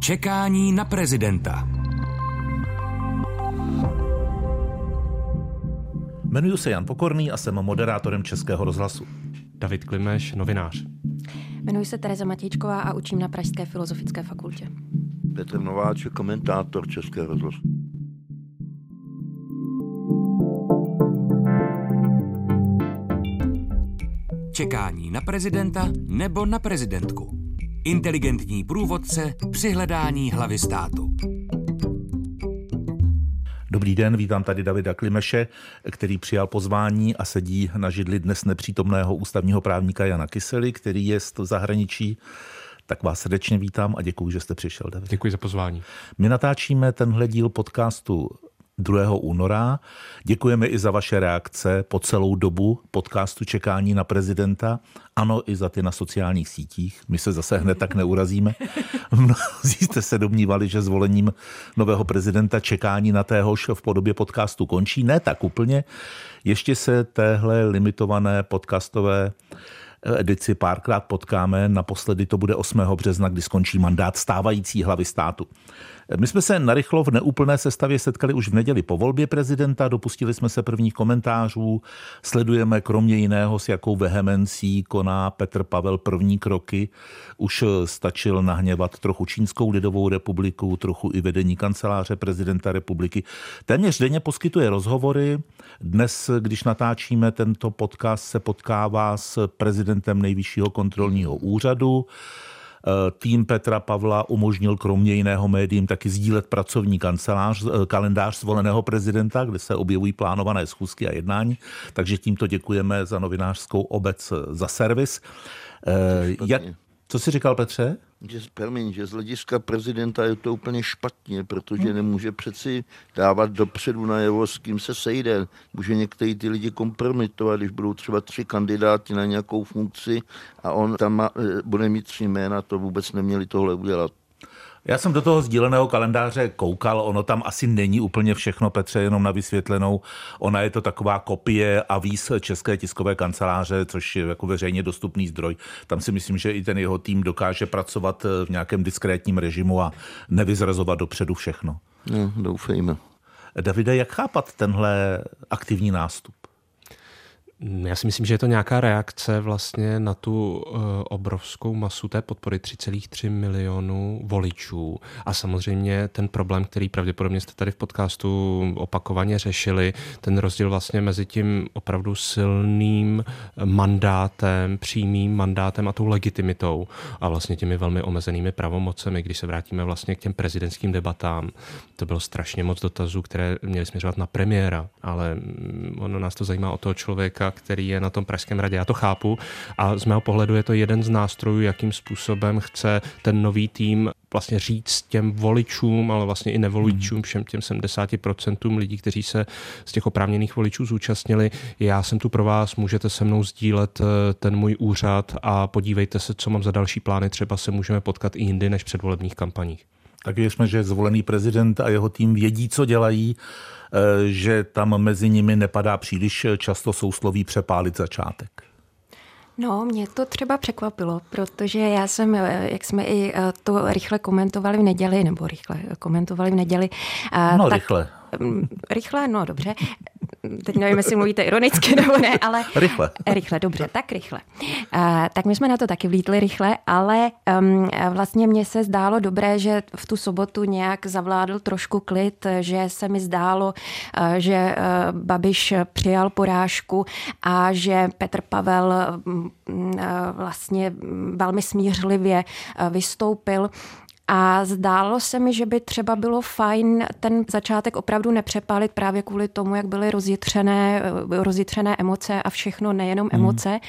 Čekání na prezidenta. Jmenuji se Jan Pokorný a jsem moderátorem Českého rozhlasu. David Klimeš, novinář. Jmenuji se Tereza Matějčková a učím na Pražské filozofické fakultě. Petr Nováček, komentátor Českého rozhlasu. Čekání na prezidenta nebo na prezidentku. Inteligentní průvodce při hledání hlavy státu. Dobrý den, vítám tady Davida Klimeše, který přijal pozvání a sedí na židli dnes nepřítomného ústavního právníka Jana Kysely, který je v zahraničí. Tak vás srdečně vítám a děkuji, že jste přišel, David. Děkuji za pozvání. My natáčíme tenhle díl podcastu 2. února. Děkujeme i za vaše reakce po celou dobu podcastu Čekání na prezidenta. Ano, i za ty na sociálních sítích. My se zase hned tak neurazíme. Mnozí jste se domnívali, že zvolením nového prezidenta čekání na téhož v podobě podcastu končí. Ne tak úplně. Ještě se téhle limitované podcastové edici párkrát potkáme. Naposledy to bude 8. března, kdy skončí mandát stávající hlavy státu. My jsme se narychlo v neúplné sestavě setkali už v neděli po volbě prezidenta, dopustili jsme se prvních komentářů, sledujeme kromě jiného, s jakou vehemencí koná Petr Pavel první kroky. Už stačil nahněvat trochu Čínskou lidovou republiku, trochu i vedení kanceláře prezidenta republiky. Téměř denně poskytuje rozhovory. Dnes, když natáčíme tento podcast, se potkává s prezidentem nejvyššího kontrolního úřadu. Eh, tým Petra Pavla umožnil kromě jiného médiím taky sdílet pracovní kancelář, eh, kalendář zvoleného prezidenta, kde se objevují plánované schůzky a jednání. Takže tímto děkujeme za novinářskou obec eh, za servis. Jak, co jsi říkal, Petře? Že, promiň, že z hlediska prezidenta je to úplně špatně, protože hmm. nemůže přeci dávat dopředu na jeho, s kým se sejde. Může některý ty lidi kompromitovat, když budou třeba tři kandidáti na nějakou funkci a on tam má, e, bude mít tři jména, to vůbec neměli tohle udělat. Já jsem do toho sdíleného kalendáře koukal, ono tam asi není úplně všechno, Petře, jenom na vysvětlenou. Ona je to taková kopie a víz České tiskové kanceláře, což je jako veřejně dostupný zdroj. Tam si myslím, že i ten jeho tým dokáže pracovat v nějakém diskrétním režimu a nevyzrazovat dopředu všechno. No, doufejme. Davide, jak chápat tenhle aktivní nástup? Já si myslím, že je to nějaká reakce vlastně na tu uh, obrovskou masu té podpory 3,3 milionů voličů a samozřejmě ten problém, který pravděpodobně jste tady v podcastu opakovaně řešili, ten rozdíl vlastně mezi tím opravdu silným mandátem, přímým mandátem a tou legitimitou a vlastně těmi velmi omezenými pravomocemi, když se vrátíme vlastně k těm prezidentským debatám. To bylo strašně moc dotazů, které měly směřovat na premiéra, ale mm, ono nás to zajímá o toho člověka, který je na tom Pražském radě. Já to chápu a z mého pohledu je to jeden z nástrojů, jakým způsobem chce ten nový tým vlastně říct těm voličům, ale vlastně i nevoličům, všem těm 70% lidí, kteří se z těch oprávněných voličů zúčastnili. Já jsem tu pro vás, můžete se mnou sdílet eh, ten můj úřad a podívejte se, co mám za další plány. Třeba se můžeme potkat i jindy než před volebních kampaních. Tak věřme, že zvolený prezident a jeho tým vědí, co dělají že tam mezi nimi nepadá příliš často sousloví přepálit začátek. No, mě to třeba překvapilo, protože já jsem, eh, jak jsme i eh, to rychle komentovali v neděli, nebo rychle komentovali v neděli. No, tak, rychle. Mm, rychle, no dobře teď nevím, jestli mluvíte ironicky nebo ne, ale... Rychle. Rychle, dobře, tak rychle. Uh, tak my jsme na to taky vlítli rychle, ale um, vlastně mně se zdálo dobré, že v tu sobotu nějak zavládl trošku klid, že se mi zdálo, uh, že uh, Babiš přijal porážku a že Petr Pavel um, vlastně velmi smířlivě vystoupil. A zdálo se mi, že by třeba bylo fajn ten začátek opravdu nepřepálit právě kvůli tomu, jak byly rozjitřené, rozjitřené emoce a všechno, nejenom hmm. emoce.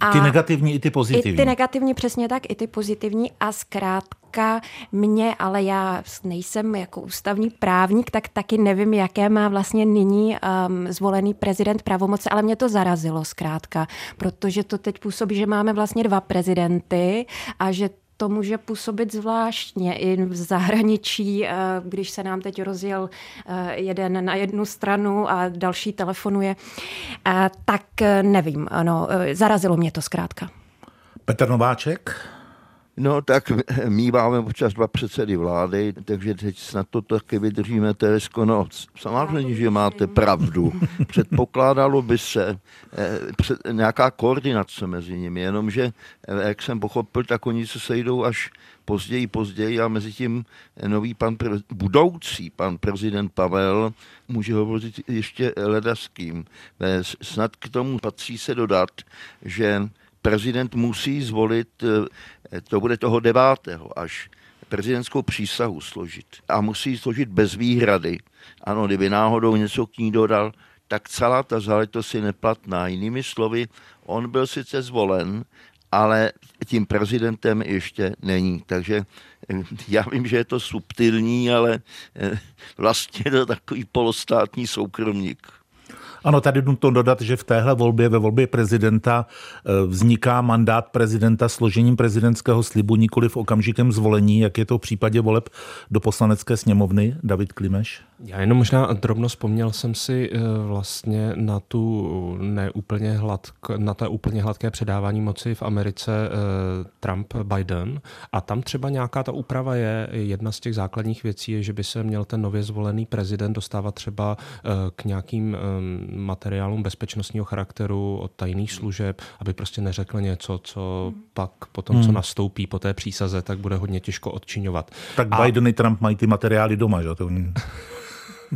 A ty negativní i ty pozitivní. I ty negativní, přesně tak, i ty pozitivní a zkrátka mě, ale já nejsem jako ústavní právník, tak taky nevím, jaké má vlastně nyní um, zvolený prezident pravomoce, ale mě to zarazilo zkrátka, protože to teď působí, že máme vlastně dva prezidenty a že to může působit zvláštně i v zahraničí, eh, když se nám teď rozjel eh, jeden na jednu stranu a další telefonuje, eh, tak nevím, ano, zarazilo mě to zkrátka. Petr Nováček? No tak míváme občas dva předsedy vlády, takže teď snad to taky vydržíme, Teresko. No, samozřejmě, že máte pravdu. Předpokládalo by se eh, před, nějaká koordinace mezi nimi, jenomže, eh, jak jsem pochopil, tak oni se sejdou až později, později a mezi tím nový pan, budoucí pan prezident Pavel může hovořit ještě leda s kým. Eh, snad k tomu patří se dodat, že prezident musí zvolit, eh, to bude toho devátého až, prezidentskou přísahu složit. A musí složit bez výhrady. Ano, kdyby náhodou něco k ní dodal, tak celá ta záležitost je neplatná. Jinými slovy, on byl sice zvolen, ale tím prezidentem ještě není. Takže eh, já vím, že je to subtilní, ale eh, vlastně to takový polostátní soukromník. Ano, tady nutno dodat, že v téhle volbě, ve volbě prezidenta, e, vzniká mandát prezidenta složením prezidentského slibu nikoli v okamžikem zvolení, jak je to v případě voleb do poslanecké sněmovny. David Klimeš? Já jenom možná drobno vzpomněl jsem si e, vlastně na tu neúplně hladk, na to úplně hladké předávání moci v Americe e, Trump-Biden a tam třeba nějaká ta úprava je, jedna z těch základních věcí je, že by se měl ten nově zvolený prezident dostávat třeba k nějakým materiálům bezpečnostního charakteru od tajných služeb, aby prostě neřekl něco, co hmm. pak potom, hmm. co nastoupí po té přísaze, tak bude hodně těžko odčiňovat. Tak a... Biden i Trump mají ty materiály doma, že? To...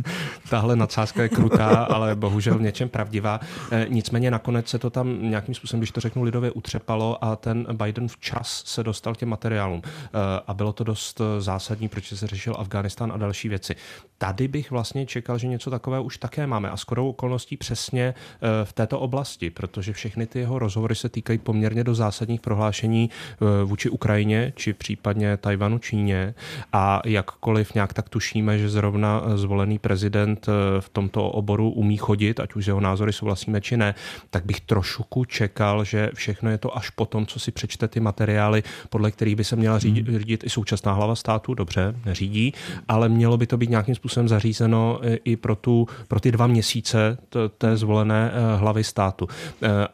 Tahle nadsázka je krutá, ale bohužel v něčem pravdivá. Eh, nicméně nakonec se to tam nějakým způsobem, když to řeknu lidově, utřepalo a ten Biden včas se dostal k těm materiálům. Eh, a bylo to dost zásadní, protože se řešil Afghánistán a další věci. Tady bych vlastně čekal, že něco takového už také máme a skoro okolností přesně eh, v této oblasti, protože všechny ty jeho rozhovory se týkají poměrně do zásadních prohlášení vůči Ukrajině, či případně Tajvanu, Číně a jakkoliv nějak tak tušíme, že zrovna zvolený prezident eh, v tomto oboru umí chodit, ať už jeho názory souhlasíme či ne, tak bych trošku čekal, že všechno je to až potom, co si přečte ty materiály, podle kterých by se měla řídit, hmm. řídit i současná hlava státu, dobře, neřídí, ale mělo by to být nějakým způsobem zařízeno eh, i pro, tu, pro ty dva měsíce té zvolené eh, hlavy státu.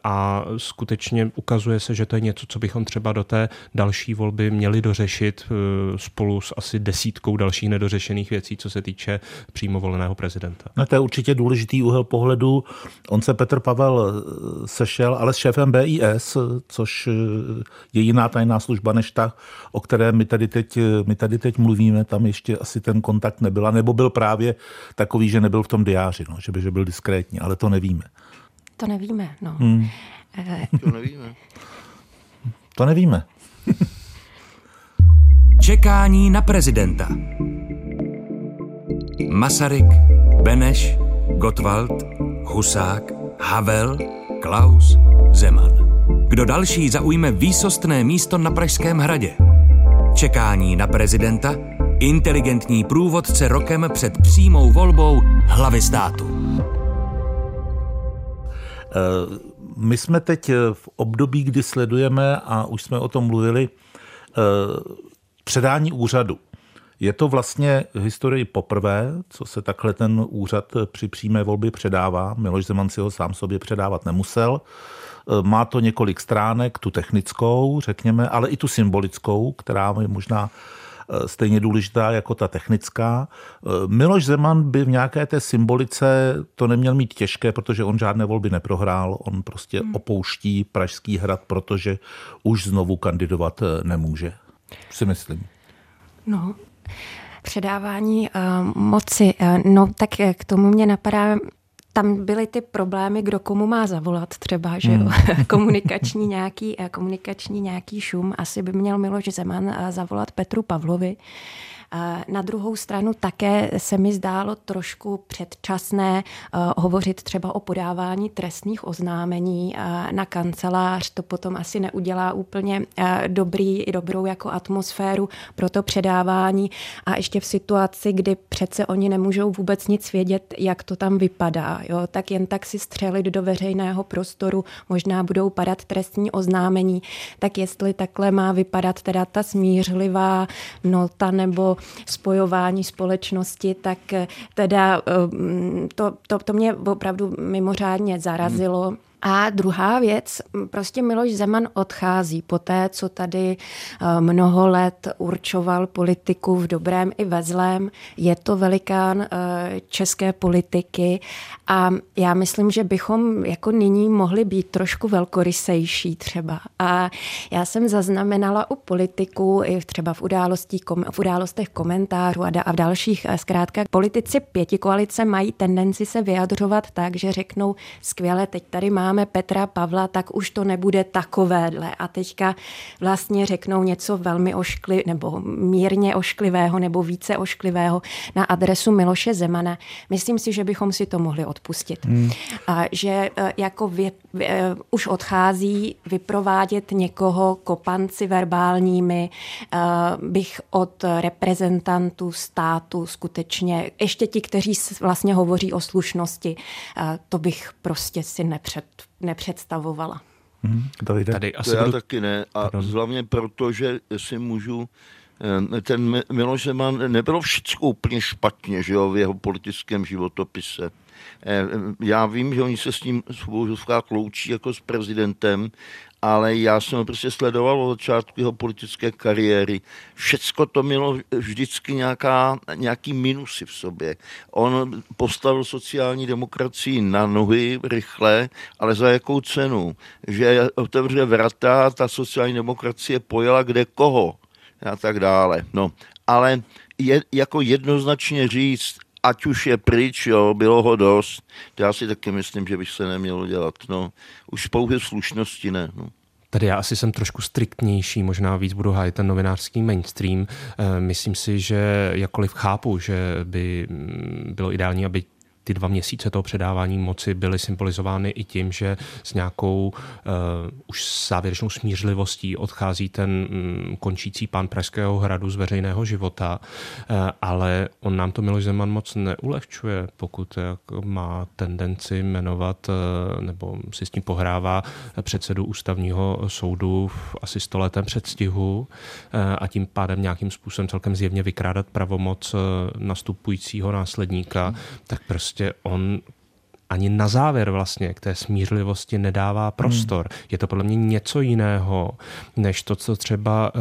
A skutečně ukazuje se, že to je něco, co bychom třeba do té další volby měli dořešit spolu s asi desítkou dalších nedořešených věcí, co se týče přímo voleného prezidenta. No, to je určitě důležitý úhel pohledu. On se Petr Pavel eh, sešel, ale s šéfem BIS, což eh, je jiná tajná služba než ta, o které my tady teď, eh, my tady teď mluvíme. Tam ještě asi ten kontakt nebyl, nebo byl právě takový, že nebyl v tom diáři, no, že by že byl diskrétní, ale to nevíme. To nevíme, no. Hmm. To nevíme. to nevíme. Čekání na prezidenta. Masaryk, Beneš, Gottwald, Husák, Havel, Klaus, Zeman. Kdo další zaujme výsostné místo na Pražském hradě? Čekání na prezidenta, inteligentní průvodce rokem před přímou volbou hlavy státu. Eh, my jsme teď v období, kdy sledujeme, a už jsme o tom mluvili, eh, předání úřadu. Je to vlastně v historii poprvé, co se takhle ten úřad při přímé volbě předává. Miloš Zeman si ho sám sobě předávat nemusel. E, má to několik stránek, tu technickou, řekněme, ale i tu symbolickou, která je možná e, stejně důležitá jako ta technická. E, Miloš Zeman by v nějaké té symbolice to neměl mít těžké, protože on žádné volby neprohrál. On prostě hmm. opouští Pražský hrad, protože už znovu kandidovat nemůže. Si myslím. No, Předávání uh, moci, uh, no tak eh, k tomu mě napadá, tam byly ty problémy, kdo komu má zavolat třeba, že hmm. komunikační, nějaký, komunikační nějaký šum. Asi by měl Miloš Zeman zavolat Petru Pavlovi, na druhou stranu také se mi zdálo trošku předčasné eh, hovořit třeba o podávání trestních oznámení eh, na kancelář. To potom asi neudělá úplně eh, dobrý, dobrou jako atmosféru pro to předávání. A ještě v situaci, kdy přece oni nemůžou vůbec nic vědět, jak to tam vypadá, jo, tak jen tak si střelit do veřejného prostoru, možná budou padat trestní oznámení, tak jestli takhle má vypadat teda ta smířlivá nota nebo spojování společnosti, tak eh, teda eh, to, to, to mě opravdu mimořádně zarazilo. A druhá věc, prostě Miloš Zeman odchází po té, co tady eh, mnoho let určoval politiku v dobrém i ve zlém. Je to velikán eh, české politiky a já myslím, že bychom jako nyní mohli být trošku velkorysejší třeba. A já jsem zaznamenala u politiků i třeba v, událostí, v událostech komentářů a v dalších eh, zkrátka politici pěti koalice mají tendenci se vyjadřovat tak, že řeknou skvěle, teď tady máme máme Petra Pavla, tak už to nebude takovéhle. A teďka vlastně řeknou něco velmi oškli, nebo mírně ošklivého, nebo více ošklivého na adresu Miloše Zemana. Myslím si, že bychom si to mohli odpustit. Hmm. A že e, jako vě, vě, e, už odchází vyprovádět někoho kopanci verbálními, uh, bych od reprezentantů státu skutečně, ještě ti, kteří vlastně hovoří o slušnosti, to bych prostě si nepřed, nepředstavovala. Hmm, Tady asi to já budu... taky ne. A Pardon. hlavně proto, že si můžu eh, ten Miloš Zeman nebylo všechno úplně špatně že jo, v jeho politickém životopise. Eh, já vím, že oni se s ním svou loučí jako s prezidentem, ale já jsem ho prostě sledoval od začátku jeho politické kariéry. Všecko to mělo vždycky nějaká, nějaký minusy v sobě. On postavil sociální demokracii na nohy rychle, ale za jakou cenu? Že otevře vrata, ta sociální demokracie pojela kde koho a tak dále. No, ale je, jako jednoznačně říct, ať už je pryč, jo, bylo ho dost. To já si taky myslím, že bych se nemělo dělat. No. Už pouhé slušnosti ne. No. Tady já asi jsem trošku striktnější, možná víc budu hájit ten novinářský mainstream. Eh, myslím si, že jakkoliv chápu, že by mm, bylo ideální, aby ty dva měsíce toho předávání moci byly symbolizovány i tím, že s nějakou uh, už závěrečnou smířlivostí odchází ten um, končící pán Pražského hradu z veřejného života, uh, ale on nám to Miloš Zeman moc neulehčuje, pokud jak má tendenci jmenovat uh, nebo si s tím pohrává předsedu ústavního soudu v asi stoletém předstihu uh, a tím pádem nějakým způsobem celkem zjevně vykrádat pravomoc uh, nastupujícího následníka, hmm. tak prostě prostě on ani na závěr vlastně k té smířlivosti nedává prostor. Hmm. Je to podle mě něco jiného, než to, co třeba uh,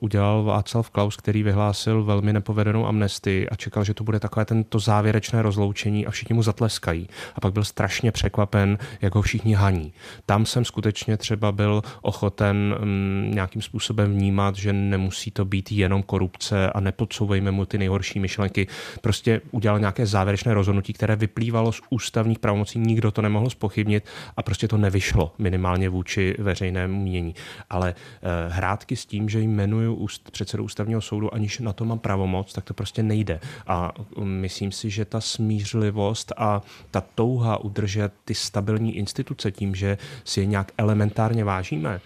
udělal Václav Klaus, který vyhlásil velmi nepovedenou amnestii a čekal, že to bude takové tento závěrečné rozloučení a všichni mu zatleskají. A pak byl strašně překvapen, jak ho všichni haní. Tam jsem skutečně třeba byl ochoten um, nějakým způsobem vnímat, že nemusí to být jenom korupce a nepodsouvejme mu ty nejhorší myšlenky. Prostě udělal nějaké závěrečné rozhodnutí, které vyplývalo z ústavních pravomocí, nikdo to nemohl spochybnit a prostě to nevyšlo minimálně vůči veřejnému mění. Ale uh, hrátky s tím, že jmenuju úst, předsedu ústavního soudu, aniž na to mám pravomoc, tak to prostě nejde. A um, myslím si, že ta smířlivost a ta touha udržet ty stabilní instituce tím, že si je nějak elementárně vážíme,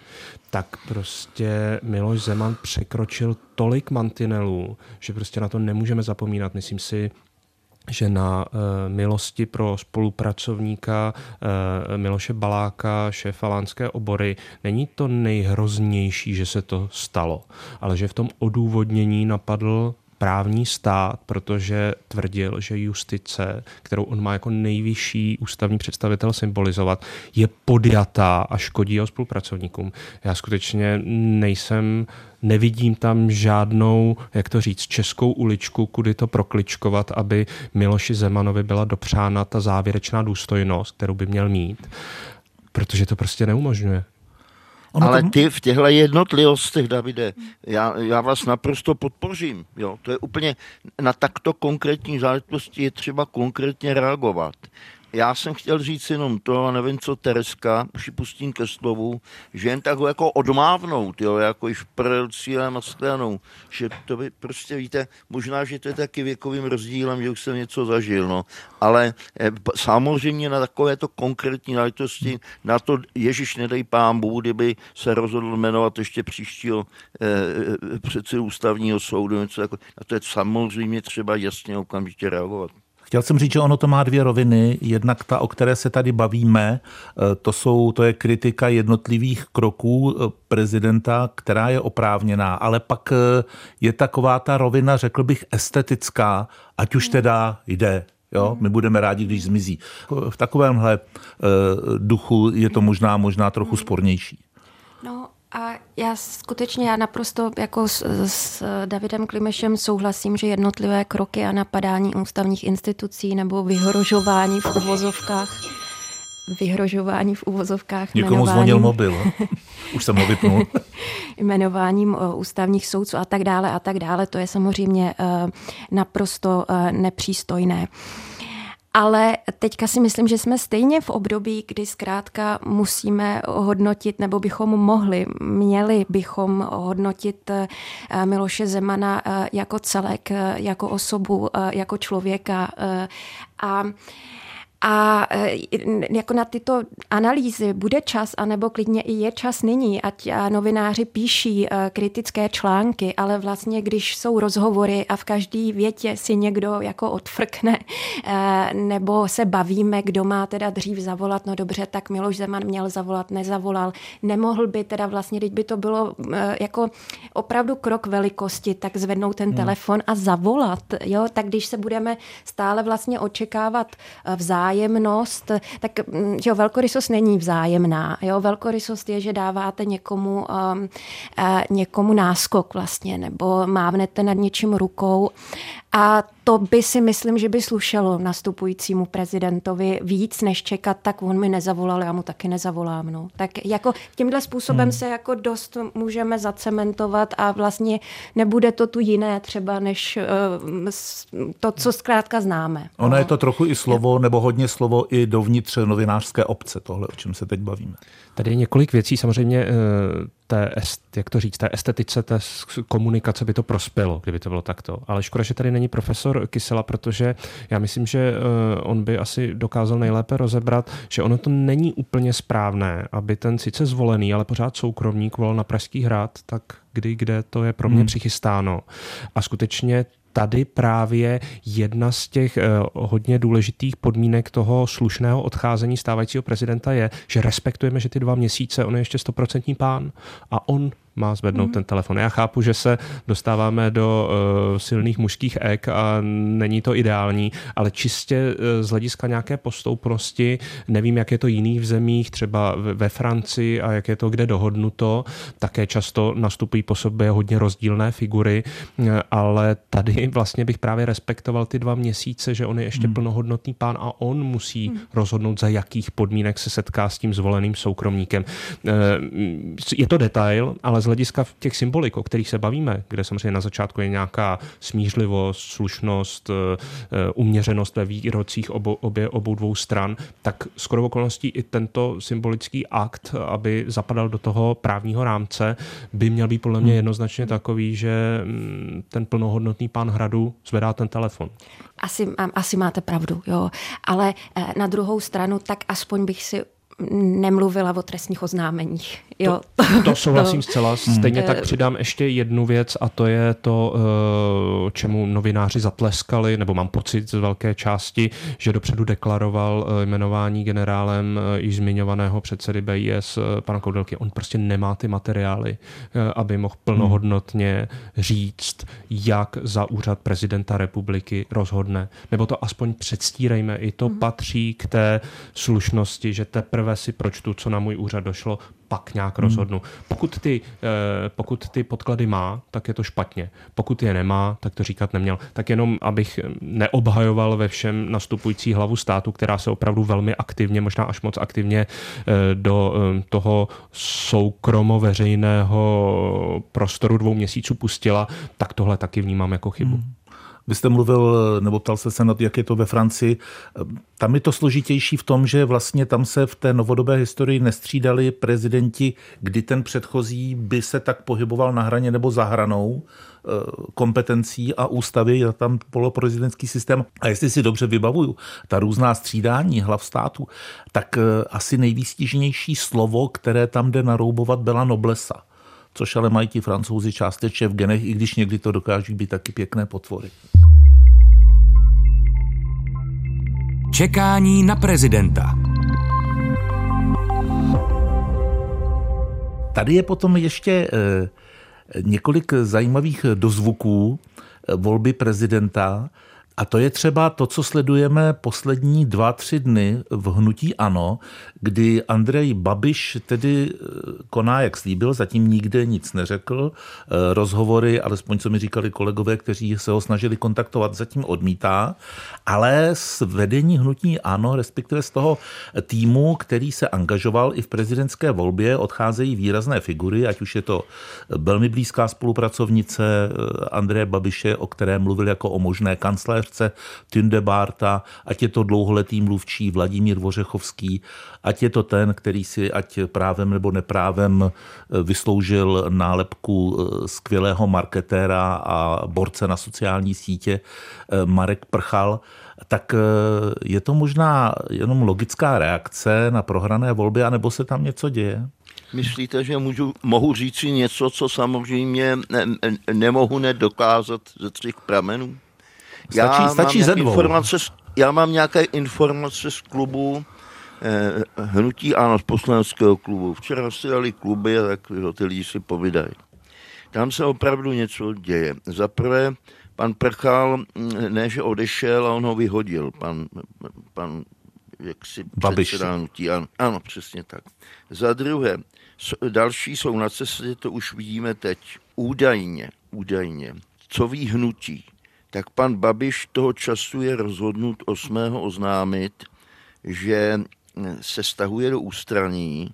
tak prostě Miloš Zeman překročil tolik mantinelů, že prostě na to nemůžeme zapomínat. Myslím si, že na uh, milosti pro spolupracovníka uh, Miloše Baláka, šéfa Lánské obory, není to nejhroznější, že se to stalo, ale že v tom odůvodnění napadl právní stát, protože tvrdil, že justice, kterou on má jako nejvyšší ústavní představitel symbolizovat, je podjatá a škodí jeho spolupracovníkům. Já skutečně nejsem nevidím tam žádnou, jak to říct, českou uličku, kudy to prokličkovat, aby Miloši Zemanovi byla dopřána ta závěrečná důstojnost, kterou by měl mít, protože to prostě neumožňuje. Ono Ale ty v těchto jednotlivostech, Davide, já, já vás naprosto podpořím. Jo? To je úplně na takto konkrétní záležitosti je třeba konkrétně reagovat já jsem chtěl říct jenom to, a nevím, co Tereska, připustím ke slovu, že jen tak ho jako odmávnout, jo, jako již prl cílem a stranou, že to by prostě, víte, možná, že to je taky věkovým rozdílem, že už jsem něco zažil, no, ale eh, samozřejmě na takovéto konkrétní náležitosti, na to Ježíš nedej pán Bůh, kdyby se rozhodl jmenovat ještě příštího eh předsedu ústavního soudu, něco jako, na to je samozřejmě třeba jasně okamžitě reagovat. Chtěl jsem říct, že ono to má dvě roviny. Jednak ta, o které se tady bavíme, eh, to, jsou, to je kritika jednotlivých kroků eh, prezidenta, která je oprávněná, ale pak eh, je taková ta rovina, řekl bych, estetická, ať už teda jde Jo? My budeme rádi, když zmizí. V takovémhle duchu je to možná, možná trochu spornější. No, a já skutečně, já naprosto jako s, s Davidem Klimešem souhlasím, že jednotlivé kroky a napadání ústavních institucí nebo vyhrožování v uvozovkách vyhrožování v uvozovkách. Někomu zvonil mobil. Už jsem ho vypnul. jmenováním ústavních soudců a tak dále a tak dále. To je samozřejmě eh, naprosto eh, nepřístojné. Ale teďka si myslím, že jsme stejně v období, kdy zkrátka musíme hodnotit, nebo bychom mohli, měli bychom hodnotit eh, Miloše Zemana jako celek, jako osobu, jako člověka. A a e, jako na tyto analýzy bude čas, anebo klidně i je čas nyní, ať novináři píší e, kritické články, ale vlastně, když jsou rozhovory a v každé větě si někdo jako odfrkne, e, nebo se bavíme, kdo má teda dřív zavolat, no dobře, tak Miloš Zeman měl zavolat, nezavolal, nemohl by teda vlastně, teď by to bylo jako opravdu krok velikosti, tak zvednout ten hmm. telefon a zavolat, jo, tak když se budeme stále vlastně očekávat vzájemně, vzájemnost, tak mm, že jo, velkorysost není vzájemná. Jo? Velkorysost je, že dáváte někomu, um, uh, někomu náskok vlastně, nebo mávnete nad něčím rukou a to by si myslím, že by slušelo nastupujícímu prezidentovi víc, než čekat, tak on mi nezavolal, já mu taky nezavolám. No. Tak jako tímhle způsobem hmm. se jako dost můžeme zacementovat a vlastně nebude to tu jiné třeba, než uh, to, co zkrátka známe. Ono no. je to trochu i slovo, nebo hodně slovo i dovnitř novinářské obce, tohle, o čem se teď bavíme. Tady je několik věcí, samozřejmě eh, té, jak to říct, té estetice, té komunikace by to prospělo, kdyby to bylo takto. Ale škoda, že tady není profesor Kysela, protože já myslím, že eh, on by asi dokázal nejlépe rozebrat, že ono to není úplně správné, aby ten sice zvolený, ale pořád soukromník volal na Pražský hrad, tak kdy, kde to je pro mě hmm. přichystáno. A skutečně tady právě jedna z těch eh, hodně důležitých podmínek toho slušného odcházení stávajícího prezidenta je, že respektujeme, že ty dva měsíce on je ještě stoprocentní pán a on má zvednout mm. ten telefon. Já chápu, že se dostáváme do uh, silných mužských ek a není to ideální, ale čistě uh, z hlediska nějaké postoupnosti, nevím, jak je to jiných v zemích, třeba ve Francii a jak je to kde dohodnuto, také často nastupují po sobě hodně rozdílné figury, uh, ale tady vlastně bych právě respektoval ty dva měsíce, že on je ještě mm. plnohodnotný pán a on musí mm. rozhodnout, za jakých podmínek se setká s tím zvoleným soukromníkem. Uh, je to detail, ale z hlediska těch symbolik, o kterých se bavíme, kde samozřejmě na začátku je nějaká smířlivost, slušnost, eh, eh, uměřenost ve výrocích obou, obě, obou dvou stran, tak skoro okolností i tento symbolický akt, aby zapadal do toho právního rámce, by měl být podle mě hmm. jednoznačně takový, že mm, ten plnohodnotný pán hradu zvedá ten telefon. Asi, asi máte pravdu, jo. Ale eh, na druhou stranu, tak aspoň bych si nemluvila o trestních oznámeních. Jo. To, to souhlasím to, zcela. Stejně tak přidám ještě jednu věc a to je to, eh, čemu novináři zatleskali, nebo mám pocit z velké části, že dopředu deklaroval eh, jmenování generálem eh, již zmiňovaného předsedy BIS pana Koudelky. On prostě nemá ty materiály, aby mohl plnohodnotně říct, jak za úřad prezidenta republiky rozhodne. Nebo to aspoň předstírejme. I to hmm. patří k té slušnosti, že teprve nejprve si pročtu, co na můj úřad došlo, pak nějak hmm. rozhodnu. Pokud ty, eh, pokud ty podklady má, tak je to špatně. Pokud je nemá, tak to říkat neměl. Tak jenom, abych neobhajoval ve všem nastupující hlavu státu, která se opravdu velmi aktivně, možná až moc aktivně eh, do eh, toho soukromo-veřejného prostoru dvou měsíců pustila, tak tohle taky vnímám jako chybu. Hmm. Vy jste mluvil, nebo ptal se se na to, jak je to ve Francii. Tam je to složitější v tom, že vlastně tam se v té novodobé historii nestřídali prezidenti, kdy ten předchozí by se tak pohyboval na hraně nebo za hranou eh, kompetencí a ústavy, je tam poloprezidentský systém. A jestli si dobře vybavuju, ta různá střídání hlav státu, tak eh, asi nejvýstižnější slovo, které tam jde naroubovat, byla noblesa což ale mají ti francouzi částečně v genech, i když někdy to dokáží být taky pěkné potvory. Čekání na prezidenta. Tady je potom ještě eh, několik zajímavých dozvuků eh, volby prezidenta. A to je třeba to, co sledujeme poslední dva, tři dny v hnutí ANO, kdy Andrej Babiš tedy eh, koná, jak slíbil, zatím nikde nic neřekl. Eh, rozhovory, alespoň co mi říkali kolegové, kteří se ho snažili kontaktovat, zatím odmítá. Ale z vedení hnutí ANO, respektive z toho týmu, který se angažoval i v prezidentské volbě, odcházejí výrazné figury, ať už je to velmi blízká spolupracovnice eh, Andreje Babiše, o které mluvil jako o možné kancléřce Tündebarta, ať je to dlouholetý mluvčí Vladimír Vořechovský, ať je to ten, který si ať právem nebo neprávem eh, vysloužil nálepku eh, skvělého marketéra a borce na sociální sítě Marek Prchal, tak je to možná jenom logická reakce na prohrané volby, anebo se tam něco děje? Myslíte, že můžu, mohu říci něco, co samozřejmě ne, nemohu nedokázat ze třech pramenů? Stačí, já stačí mám ze dvou. Informace, já mám nějaké informace z klubu eh, Hnutí Ano, z poslaneckého klubu. Včera si dali kluby, tak ty lidi si povídají. Tam se opravdu něco děje. Za prvé, pan Prchal mm, ne, že odešel a on ho vyhodil, pan, pan jak si Babiš. hnutí. Ano, ano, přesně tak. Za druhé, další jsou na cestě, to už vidíme teď. Údajně, údajně, co ví hnutí, tak pan Babiš toho času je rozhodnut 8. oznámit, že se stahuje do ústraní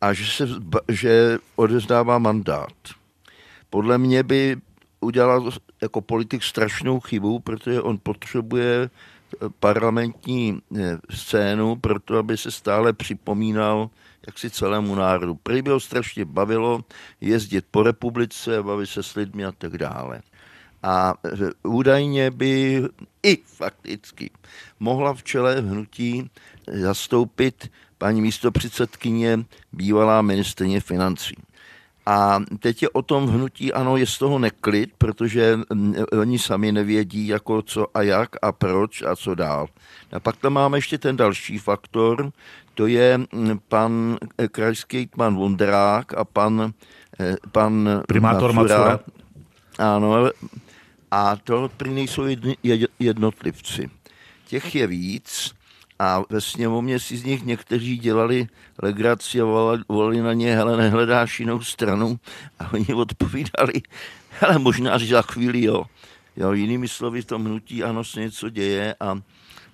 a že, se, že odezdává mandát. Podle mě by udělal jako politik strašnou chybu, protože on potřebuje parlamentní eh, scénu proto, aby se stále připomínal jak si celému národu. Prý by ho strašně bavilo jezdit po republice, bavit se s lidmi a tak dále. A údajně by i fakticky mohla v čele hnutí zastoupit paní místopředsedkyně, bývalá ministrně financí. A teď je o tom v hnutí, ano, je z toho neklid, protože mm, oni sami nevědí, jako co a jak a proč a co dál. A pak tam máme ještě ten další faktor, to je mm, pan eh, krajský pan Vondrák a pan, eh, pan primátor. Macura. Ano, a to prý nejsou jednotlivci. Těch je víc a ve sněmovně si z nich někteří dělali legraci a volali na ně, hele, nehledáš jinou stranu a oni odpovídali, hele, možná, že za chvíli jo. jo jinými slovy, v tom hnutí ano se něco děje a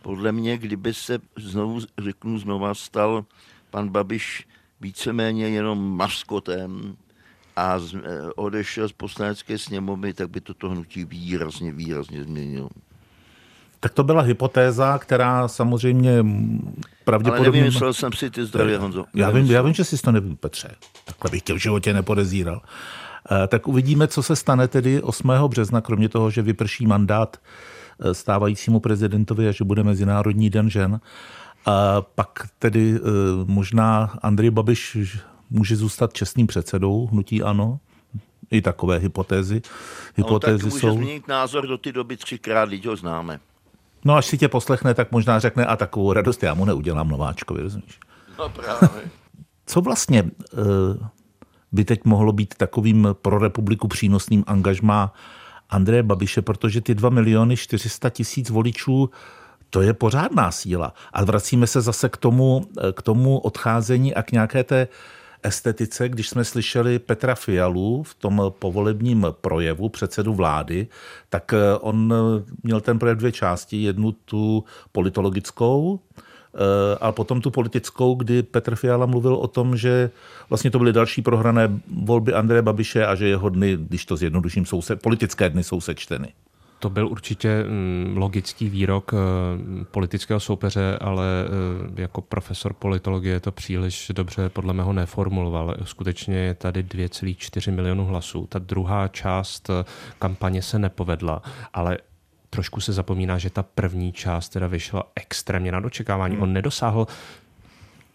podle mě, kdyby se znovu, řeknu znova, stal pan Babiš víceméně jenom maskotem a eh, odešel z poslanecké sněmovny, tak by toto hnutí výrazně, výrazně změnilo. Tak to byla hypotéza, která samozřejmě pravděpodobně... Ale nevymyslel jsem si ty zdravě, Honzo. Já vím, já vím, že jsi to neví, Petře. Takhle bych tě v životě nepodezíral. Eh, tak uvidíme, co se stane tedy 8. března, kromě toho, že vyprší mandát eh, stávajícímu prezidentovi a že bude Mezinárodní den žen. A pak tedy možná Andrej Babiš může zůstat čestným předsedou hnutí ANO, i takové hypotézy. Hypotézy no, tak jsou... může změnit názor do ty doby třikrát, když ho známe. No až si tě poslechne, tak možná řekne a takovou radost já mu neudělám Nováčkovi, rozumíš? No právě. Co vlastně uh, by teď mohlo být takovým pro republiku přínosným angažmá Andreje Babiše, protože ty 2 miliony 400 tisíc voličů to je pořádná síla. A vracíme se zase k tomu, k tomu odcházení a k nějaké té estetice, když jsme slyšeli Petra Fialu v tom povolebním projevu předsedu vlády, tak eh, on měl ten projev dvě části. Jednu tu politologickou, eh, a potom tu politickou, kdy Petr Fiala mluvil o tom, že vlastně to byly další prohrané volby Andreje Babiše a že jeho dny, když to zjednoduším, jsou se, politické dny jsou sečteny. To byl určitě mm, logický výrok eh, politického soupeře, ale eh, jako profesor politologie to příliš dobře podle mého neformuloval. Skutečně je tady 2,4 milionu hlasů. Ta druhá část eh, kampaně se nepovedla, ale trošku se zapomíná, že ta první část teda vyšla extrémně na dočekávání. Hmm. On nedosáhl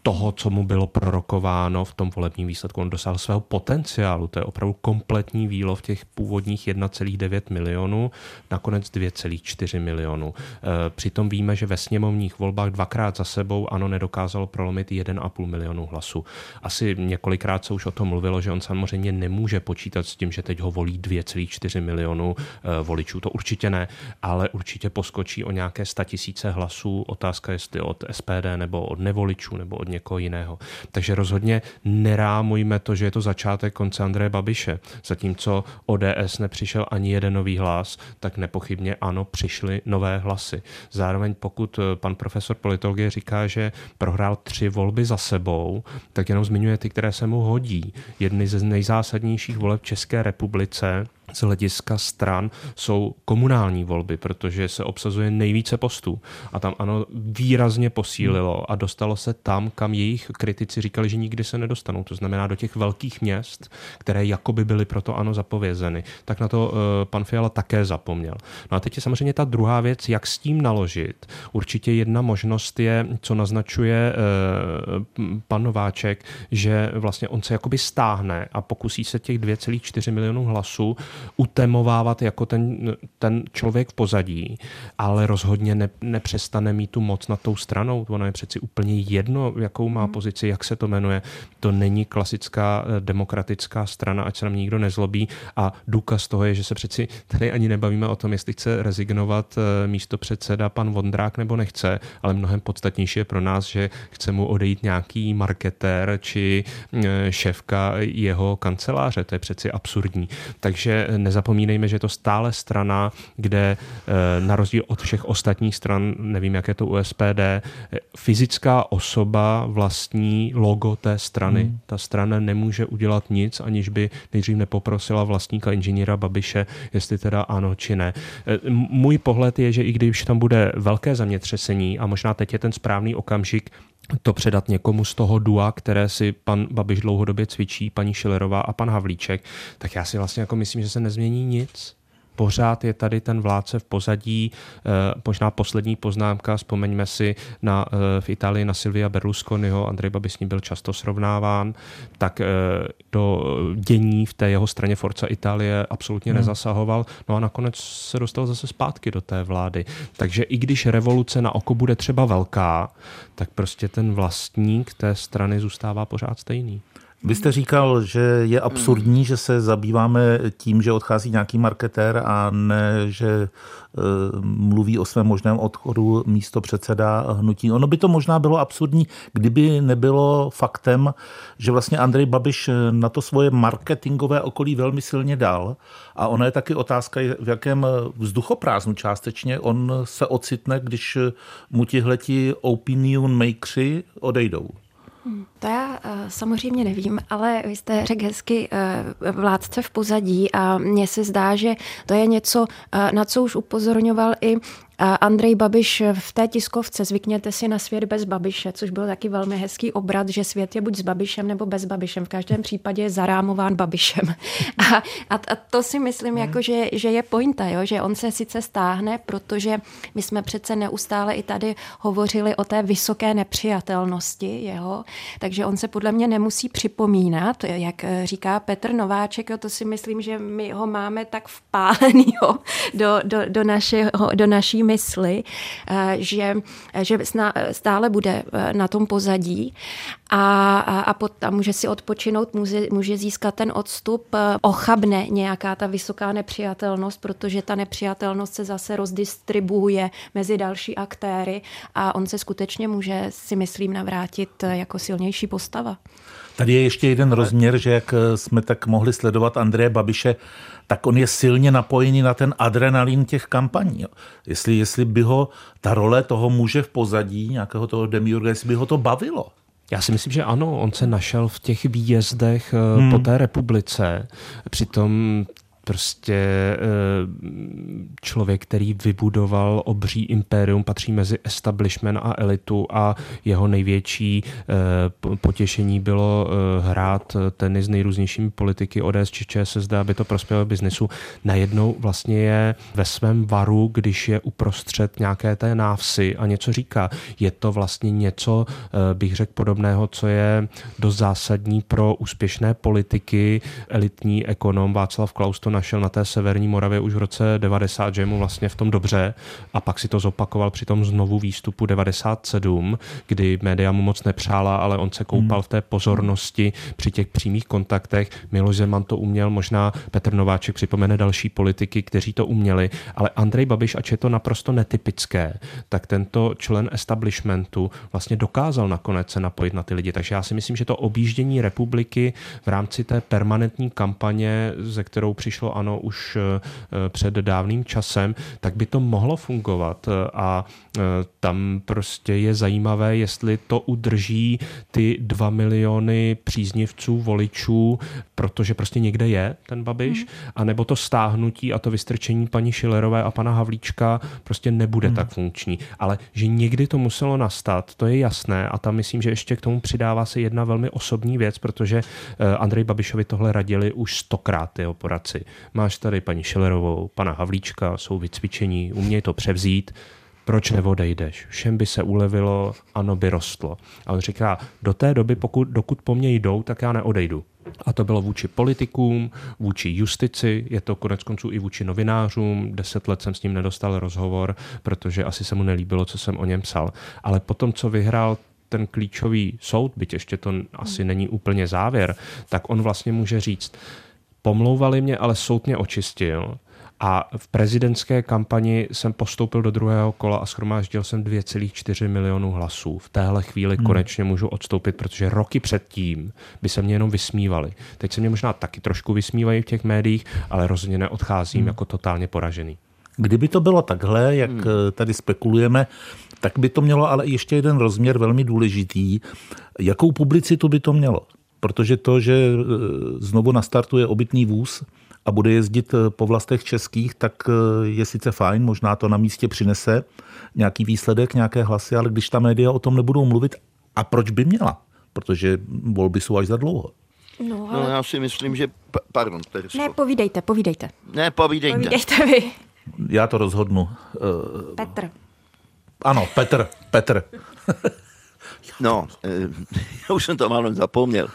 toho, co mu bylo prorokováno v tom volebním výsledku. On dosáhl svého potenciálu, to je opravdu kompletní výlov těch původních 1,9 milionů, nakonec 2,4 milionů. E, přitom víme, že ve sněmovních volbách dvakrát za sebou ano nedokázalo prolomit 1,5 milionu hlasů. Asi několikrát se už o tom mluvilo, že on samozřejmě nemůže počítat s tím, že teď ho volí 2,4 milionů e, voličů. To určitě ne, ale určitě poskočí o nějaké tisíce hlasů. Otázka, jestli od SPD nebo od nevoličů nebo od někoho jiného. Takže rozhodně nerámujme to, že je to začátek konce Andreje Babiše. Zatímco ODS nepřišel ani jeden nový hlas, tak nepochybně ano, přišly nové hlasy. Zároveň pokud eh, pan profesor politologie říká, že prohrál tři volby za sebou, tak jenom zmiňuje ty, které se mu hodí. Jedny ze nejzásadnějších voleb České republice z hlediska stran jsou komunální volby, protože se obsazuje nejvíce postů. A tam ano, výrazně posílilo a dostalo se tam, kam jejich kritici říkali, že nikdy se nedostanou. To znamená do těch velkých měst, které jakoby byly proto ano zapovězeny. Tak na to uh, pan Fiala také zapomněl. No a teď je samozřejmě ta druhá věc, jak s tím naložit. Určitě jedna možnost je, co naznačuje uh, pan Nováček, že vlastně on se jakoby stáhne a pokusí se těch 2,4 milionů hlasů utemovávat jako ten, ten člověk v pozadí, ale rozhodně ne, nepřestane mít tu moc nad tou stranou. Ono je přeci úplně jedno, jakou má hmm. pozici, jak se to jmenuje. To není klasická eh, demokratická strana, ať se nám nikdo nezlobí. A důkaz toho je, že se přeci tady ani nebavíme o tom, jestli chce rezignovat eh, místo předseda pan Vondrák nebo nechce, ale mnohem podstatnější je pro nás, že chce mu odejít nějaký marketér či eh, šéfka jeho kanceláře. To je přeci absurdní. Takže nezapomínejme, že je to stále strana, kde eh, na rozdíl od všech ostatních stran, nevím, jak je to u SPD, fyzická osoba vlastní logo té strany. Hmm. Ta strana nemůže udělat nic, aniž by nejdřív nepoprosila vlastníka inženýra Babiše, jestli teda ano či ne. Eh, můj pohled je, že i když tam bude velké zemětřesení a možná teď je ten správný okamžik, to předat někomu z toho dua, které si pan Babiš dlouhodobě cvičí, paní Šilerová a pan Havlíček, tak já si vlastně jako myslím, že se nezmění nic pořád je tady ten vládce v pozadí. Eh, možná poslední poznámka, vzpomeňme si na, eh, v Itálii na Silvia Berlusconiho, Andrej Babiš s ním byl často srovnáván, tak eh, do dění v té jeho straně Forza Itálie absolutně hmm. nezasahoval. No a nakonec se dostal zase zpátky do té vlády. Takže i když revoluce na oko bude třeba velká, tak prostě ten vlastník té strany zůstává pořád stejný. Vy jste říkal, že je absurdní, že se zabýváme tím, že odchází nějaký marketér a ne, že e, mluví o svém možném odchodu místo předseda hnutí. Ono by to možná bylo absurdní, kdyby nebylo faktem, že vlastně Andrej Babiš na to svoje marketingové okolí velmi silně dal. A ona je taky otázka, v jakém vzduchoprázdnu částečně on se ocitne, když mu tihleti opinion makeři odejdou. To já uh, samozřejmě nevím, ale vy jste řekl hezky uh, vládce v pozadí a mně se zdá, že to je něco, uh, na co už upozorňoval i Andrej Babiš v té tiskovce Zvykněte si na svět bez Babiše, což byl taky velmi hezký obrat, že svět je buď s Babišem nebo bez Babišem. V každém případě je zarámován Babišem. A, a, a to si myslím, hmm. jako, že, že je pointa, jo? že on se sice stáhne, protože my jsme přece neustále i tady hovořili o té vysoké nepřijatelnosti jeho, takže on se podle mě nemusí připomínat, jak říká Petr Nováček, jo, to si myslím, že my ho máme tak vpálenýho do, do, do, našeho, do naší mysli, eh, že, že stále bude eh, na tom pozadí a, a, pot, a může si odpočinout, může, může získat ten odstup, eh, ochabne nějaká ta vysoká nepřijatelnost, protože ta nepřijatelnost se zase rozdistribuje mezi další aktéry a on se skutečně může, si myslím, navrátit jako silnější postava. Tady je ještě jeden rozměr, že jak jsme tak mohli sledovat Andreje Babiše, tak on je silně napojený na ten adrenalin těch kampaní. Jestli, jestli by ho ta role toho muže v pozadí, nějakého toho demiurga, jestli by ho to bavilo. Já si myslím, že ano, on se našel v těch výjezdech eh, hmm. po té republice. Přitom prostě eh, člověk, který vybudoval obří impérium, patří mezi establishment a elitu a jeho největší eh, potěšení bylo eh, hrát tenis s nejrůznějšími politiky ODS či ČSSD, aby to prospělo biznesu. Najednou vlastně je ve svém varu, když je uprostřed nějaké té návsi a něco říká. Je to vlastně něco, bych řekl, podobného, co je dost zásadní pro úspěšné politiky. Elitní ekonom Václav Klaus to našel na té severní Moravě už v roce 90, že mu vlastně v tom dobře a pak si to zopakoval při tom znovu výstupu 97, kdy média mu moc nepřála, ale on se koupal hmm. v té pozornosti při těch přímých kontaktech. Miloš Zeman to uměl, možná Petr Nováček připomene další politiky, kteří to uměli, ale Andrej Babiš, ač je to naprosto netypické, tak tento člen establishmentu vlastně dokázal nakonec se napojit na ty lidi. Takže já si myslím, že to objíždění republiky v rámci té permanentní kampaně, ze kterou přišlo ano už eh, před dávným časem, tak by to mohlo fungovat a eh, tam prostě je zajímavé, jestli to udrží ty dva miliony příznivců, voličů, protože prostě někde je ten Babiš, mm. anebo to stáhnutí a to vystrčení paní Šilerové a pana Havlíčka prostě nebude mm. tak funkční. Ale že někdy to muselo nastat, to je jasné a tam myslím, že ještě k tomu přidává se jedna velmi osobní věc, protože eh, Andrej Babišovi tohle radili už stokrát jeho poradci. Máš tady paní Šilerovou, pana Havlíčka, jsou vycvičení, umějí to převzít, proč neodejdeš? Všem by se ulevilo, ano by rostlo. A on říká, do té doby, pokud, dokud po mně jdou, tak já neodejdu. A to bylo vůči politikům, vůči justici, je to konec konců i vůči novinářům. Deset let jsem s ním nedostal rozhovor, protože asi se mu nelíbilo, co jsem o něm psal. Ale potom, co vyhrál ten klíčový soud, byť ještě to asi není úplně závěr, tak on vlastně může říct, pomlouvali mě, ale soud mě očistil a v prezidentské kampani jsem postoupil do druhého kola a schromáždil jsem 2,4 milionů hlasů. V téhle chvíli hmm. konečně můžu odstoupit, protože roky předtím by se mě jenom vysmívali. Teď se mě možná taky trošku vysmívají v těch médiích, ale rozhodně neodcházím hmm. jako totálně poražený. Kdyby to bylo takhle, jak hmm. Eh, tady spekulujeme, tak by to mělo ale ještě jeden rozměr velmi důležitý. Jakou publicitu by to mělo? Protože to, že eh, znovu nastartuje obytný vůz, a bude jezdit eh, po vlastech českých, tak eh, je sice fajn, možná to na místě přinese nějaký výsledek, nějaké hlasy, ale když ta média o tom nebudou mluvit, a proč by měla? Protože volby jsou až za dlouho. No, no ale... no já si myslím, že... Pardon, Teresko. Ne, povídejte, povídejte. Ne, povídejte. Povídejte vy. Já to rozhodnu. Petr. Ano, Petr, Petr. No, já už jsem to málem zapomněl.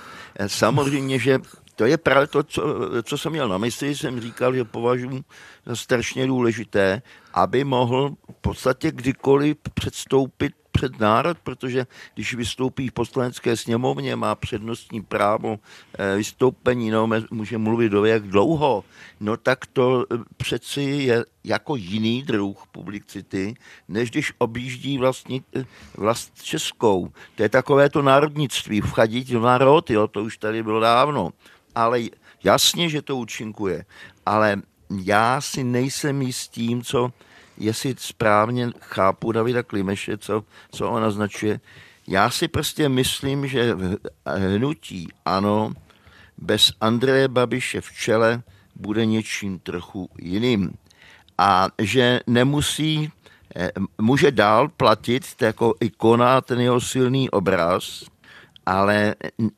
Samozřejmě, že to je právě to, co, co jsem měl na mysli, jsem říkal, že považuji za strašně důležité, aby mohl v podstatě kdykoliv předstoupit před národ, protože když vystoupí v poslanecké sněmovně, má přednostní právo eh, vystoupení, no, může mluvit do jak dlouho, no tak to eh, přeci je jako jiný druh publicity, než když objíždí vlastně vlast českou. To je takové to národnictví, vchadit do národ, jo, to už tady bylo dávno ale jasně, že to účinkuje, ale já si nejsem jist tím, co, jestli správně chápu Davida Klimeše, co, co on naznačuje. Já si prostě myslím, že hnutí ano, bez Andreje Babiše v čele bude něčím trochu jiným. A že nemusí, eh, může dál platit jako ikona ten jeho silný obraz, ale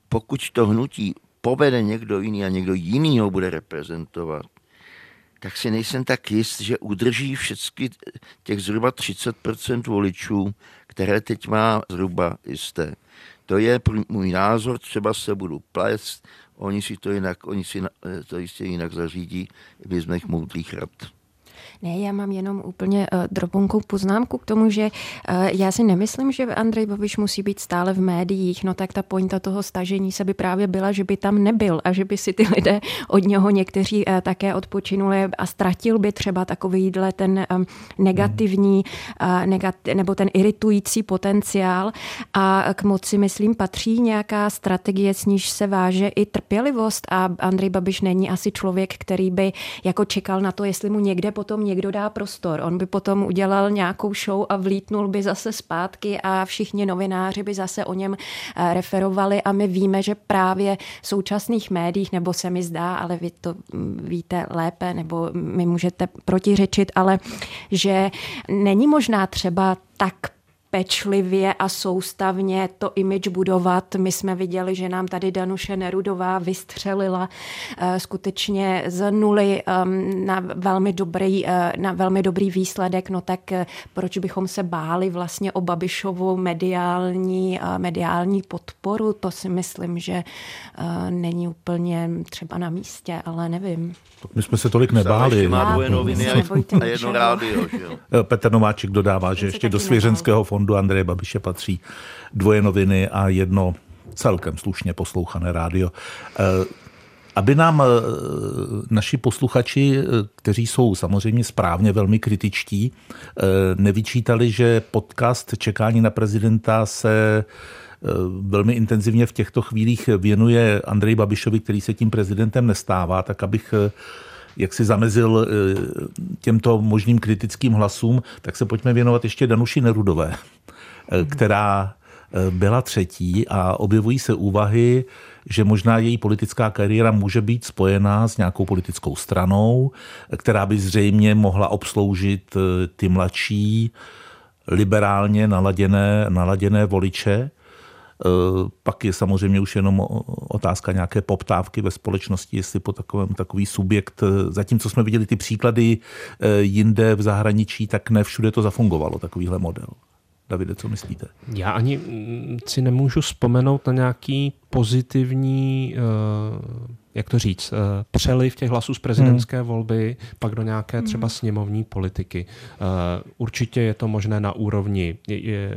pokud to hnutí povede někdo jiný a někdo jiný ho bude reprezentovat, tak si nejsem tak jist, že udrží všechny těch zhruba 30% voličů, které teď má zhruba jisté. To je můj názor, třeba se budu plést, oni si to jinak, oni si to jistě jinak zařídí bez mých moudrých rad. Ne, já mám jenom úplně uh, drobunkou poznámku k tomu, že uh, já si nemyslím, že Andrej Babiš musí být stále v médiích, no tak ta pointa toho stažení se by právě byla, že by tam nebyl a že by si ty lidé od něho někteří uh, také odpočinuli a ztratil by třeba takovýhle ten um, negativní uh, negat- nebo ten iritující potenciál. A k moci, myslím, patří nějaká strategie, s níž se váže i trpělivost. A Andrej Babiš není asi člověk, který by jako čekal na to, jestli mu někde potom někdo dá prostor. On by potom udělal nějakou show a vlítnul by zase zpátky a všichni novináři by zase o něm eh, referovali a my víme, že právě v současných médiích, nebo se mi zdá, ale vy to mm, víte lépe, nebo mi můžete protiřečit, ale že není možná třeba tak pečlivě a soustavně to image budovat. My jsme viděli, že nám tady Danuše Nerudová vystřelila uh, skutečně z nuly um, na, velmi dobrý, uh, na velmi dobrý výsledek, no tak uh, proč bychom se báli vlastně o Babišovou mediální, mediální podporu? To si myslím, že není úplně třeba na místě, ale nevím. My jsme se tolik nebáli. Má dvoje noviny a jedno rádio. Petr Nováček dodává, že ještě do svěřenského fondu Andreje Babiše patří dvoje noviny a jedno celkem slušně poslouchané rádio. Eh, aby nám eh, naši posluchači, eh, kteří jsou samozřejmě správně velmi kritičtí, nevyčítali, že podcast Čekání na prezidenta se velmi intenzivně v těchto chvílích věnuje Andrej Babišovi, který se tím prezidentem nestává, tak abych jak si zamezil těmto možným kritickým hlasům, tak se pojďme věnovat ještě Danuši Nerudové. Eh, která eh, byla třetí a objevují se úvahy, že možná její politická kariéra může být spojená s nějakou politickou stranou, která by zřejmě mohla obsloužit eh, ty mladší, liberálně naladěné, naladěné voliče. Pak je samozřejmě už jenom otázka nějaké poptávky ve společnosti, jestli po takovém takový subjekt, zatímco jsme viděli ty příklady jinde v zahraničí, tak ne všude to zafungovalo, takovýhle model. Davide, co myslíte? Já ani si nemůžu vzpomenout na nějaký pozitivní uh jak to říct, eh, přeliv těch hlasů z prezidentské hmm. volby pak do nějaké hmm. třeba sněmovní politiky. Eh, určitě je to možné na úrovni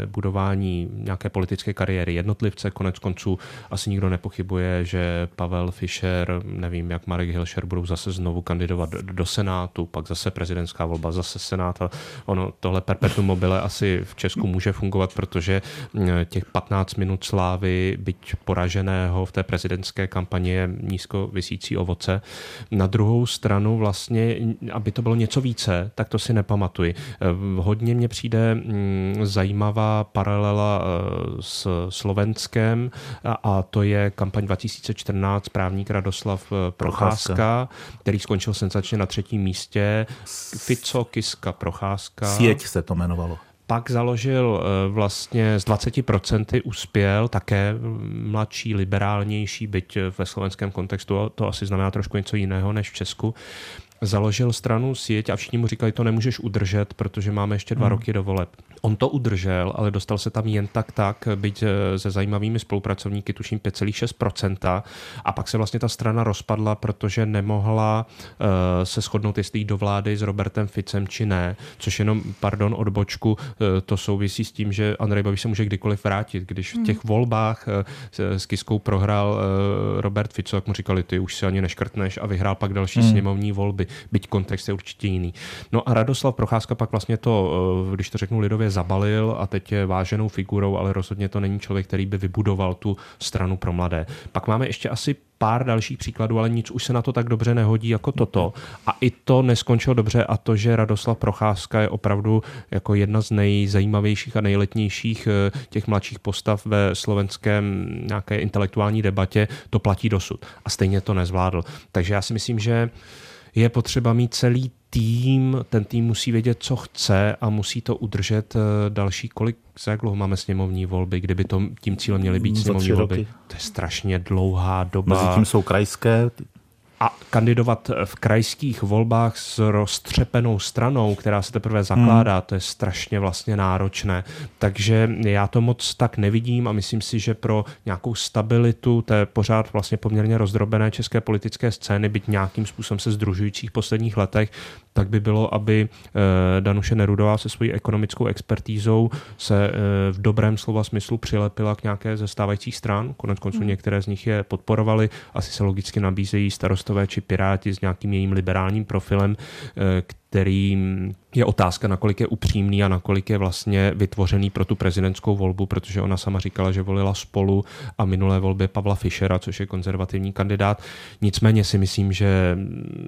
budování nějaké politické kariéry jednotlivce. Konec konců asi nikdo nepochybuje, že Pavel Fischer, nevím, jak Marek Hilšer budou zase znovu kandidovat do Senátu, pak zase prezidentská volba, zase Senát. Ono tohle perpetuum mobile asi v Česku může fungovat, protože eh, těch 15 minut slávy, byť poraženého v té prezidentské kampani je nízko vysící ovoce. Na druhou stranu vlastně, aby to bylo něco více, tak to si nepamatuji. Eh, hodně mně přijde mm, zajímavá paralela eh, s Slovenskem a to je kampaň 2014 právník Radoslav eh, Procházka, Procházka. který skončil senzačně na třetím místě. Fico, Kiska, Procházka. Sieť se to jmenovalo pak založil eh, vlastně z 20% uspěl, také mladší, liberálnější, byť ve slovenském kontextu to asi znamená trošku něco jiného než v Česku založil stranu síť a všichni mu říkali, to nemůžeš udržet, protože máme ještě dva hmm. roky do voleb. On to udržel, ale dostal se tam jen tak tak, byť eh, se zajímavými spolupracovníky, tuším 5,6%. A pak se vlastně ta strana rozpadla, protože nemohla uh, se shodnout, jestli jít do vlády s Robertem Ficem či ne. Což jenom, pardon, odbočku, uh, to souvisí s tím, že Andrej Babiš se může kdykoliv vrátit. Když v hmm. těch volbách uh, s Kiskou prohrál Robert Fico, jak mu říkali, ty už si ani neškrtneš a vyhrál pak další hmm. sněmovní volby, byť kontext je určitě jiný. No a Radoslav Procházka pak vlastně to, když to řeknu lidově, zabalil a teď je váženou figurou, ale rozhodně to není člověk, který by vybudoval tu stranu pro mladé. Pak máme ještě asi pár dalších příkladů, ale nic už se na to tak dobře nehodí jako toto. A i to neskončilo dobře a to, že Radoslav Procházka je opravdu jako jedna z nejzajímavějších a nejletnějších eh, těch mladších postav ve slovenském nějaké intelektuální debatě, to platí dosud. A stejně to nezvládl. Takže já si myslím, že je potřeba mít celý tým, ten tým musí vědět, co chce a musí to udržet eh, další kolik, za jak dlouho máme sněmovní volby, kdyby to, tím cílem měly být sněmovní volby. To je strašně dlouhá doba. Mezi tím jsou krajské, a kandidovat v krajských volbách s roztřepenou stranou, která se teprve zakládá, hmm. to je strašně vlastně náročné. Takže já to moc tak nevidím a myslím si, že pro nějakou stabilitu té pořád vlastně poměrně rozdrobené české politické scény, byť nějakým způsobem se združujících v posledních letech, tak by bylo, aby eh, Danuše Nerudová se svojí ekonomickou expertízou se eh, v dobrém slova smyslu přilepila k nějaké ze stávajících stran. Konec konců hmm. některé z nich je podporovali, asi se logicky nabízejí starost starostové či piráti s nějakým jejím liberálním profilem, který je otázka, nakolik je upřímný a nakolik je vlastně vytvořený pro tu prezidentskou volbu, protože ona sama říkala, že volila spolu a minulé volbě Pavla Fischera, což je konzervativní kandidát. Nicméně si myslím, že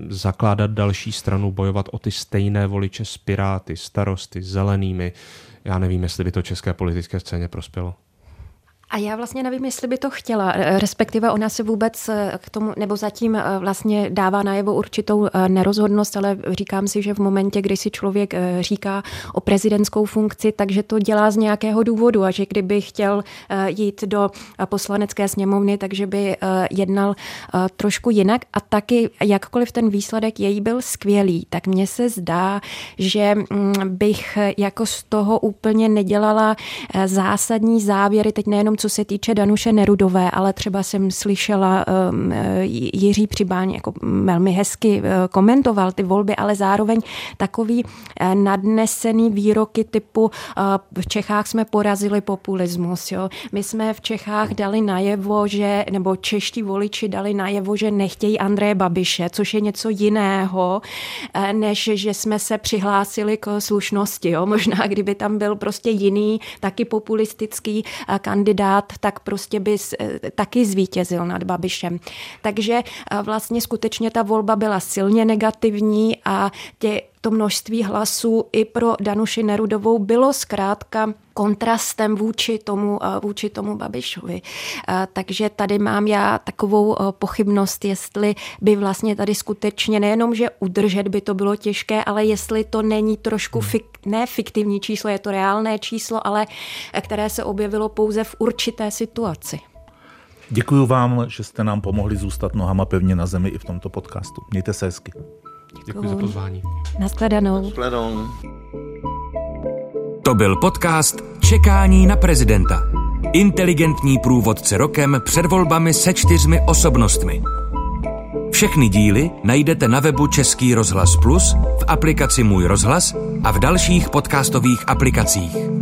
zakládat další stranu, bojovat o ty stejné voliče s Piráty, starosty, zelenými, já nevím, jestli by to české politické scéně prospělo. A já vlastně nevím, jestli by to chtěla, respektive ona se vůbec eh, k tomu, nebo zatím eh, vlastně dává najevo určitou eh, nerozhodnost, ale říkám si, že v momentě, kdy si člověk říká o prezidentskou funkci, takže to dělá z nějakého důvodu a že kdyby chtěl jít do poslanecké sněmovny, takže by jednal trošku jinak. A taky jakkoliv ten výsledek její byl skvělý, tak mně se zdá, že mm, bych jako z toho úplně nedělala zásadní závěry, teď nejenom co se týče Danuše Nerudové, ale třeba jsem slyšela um, Jiří Přibáň jako velmi hezky uh, komentoval ty volby, ale zároveň takový uh, nadnesený výroky typu uh, v Čechách jsme porazili populismus. Jo? My jsme v Čechách dali najevo, že, nebo čeští voliči dali najevo, že nechtějí Andreje Babiše, což je něco jiného, než že jsme se přihlásili k slušnosti. Jo? Možná, kdyby tam byl prostě jiný, taky populistický kandidát, kandidát, tak prostě by eh, taky zvítězil nad Babišem. Takže eh, vlastně skutečně ta volba byla silně negativní a tě, to množství hlasů i pro Danuši Nerudovou bylo zkrátka kontrastem vůči tomu, eh, vůči tomu Babišovi. Takže tady mám já takovou pochybnost, jestli by vlastně tady skutečně nejenom, že udržet by to bylo těžké, ale jestli to není trošku hmm. fik, ne fiktivní číslo, je to reálné číslo, ale které se objevilo pouze v určité situaci. Děkuji vám, že jste nám pomohli zůstat nohama pevně na zemi i v tomto podcastu. Mějte se hezky. Děkuji za pozvání. Naschledanou. Naschledanou. To byl podcast Čekání na prezidenta. Inteligentní průvodce rokem před volbami se čtyřmi osobnostmi. Všechny díly najdete na webu Český rozhlas Plus, v aplikaci Můj rozhlas a v dalších podcastových aplikacích.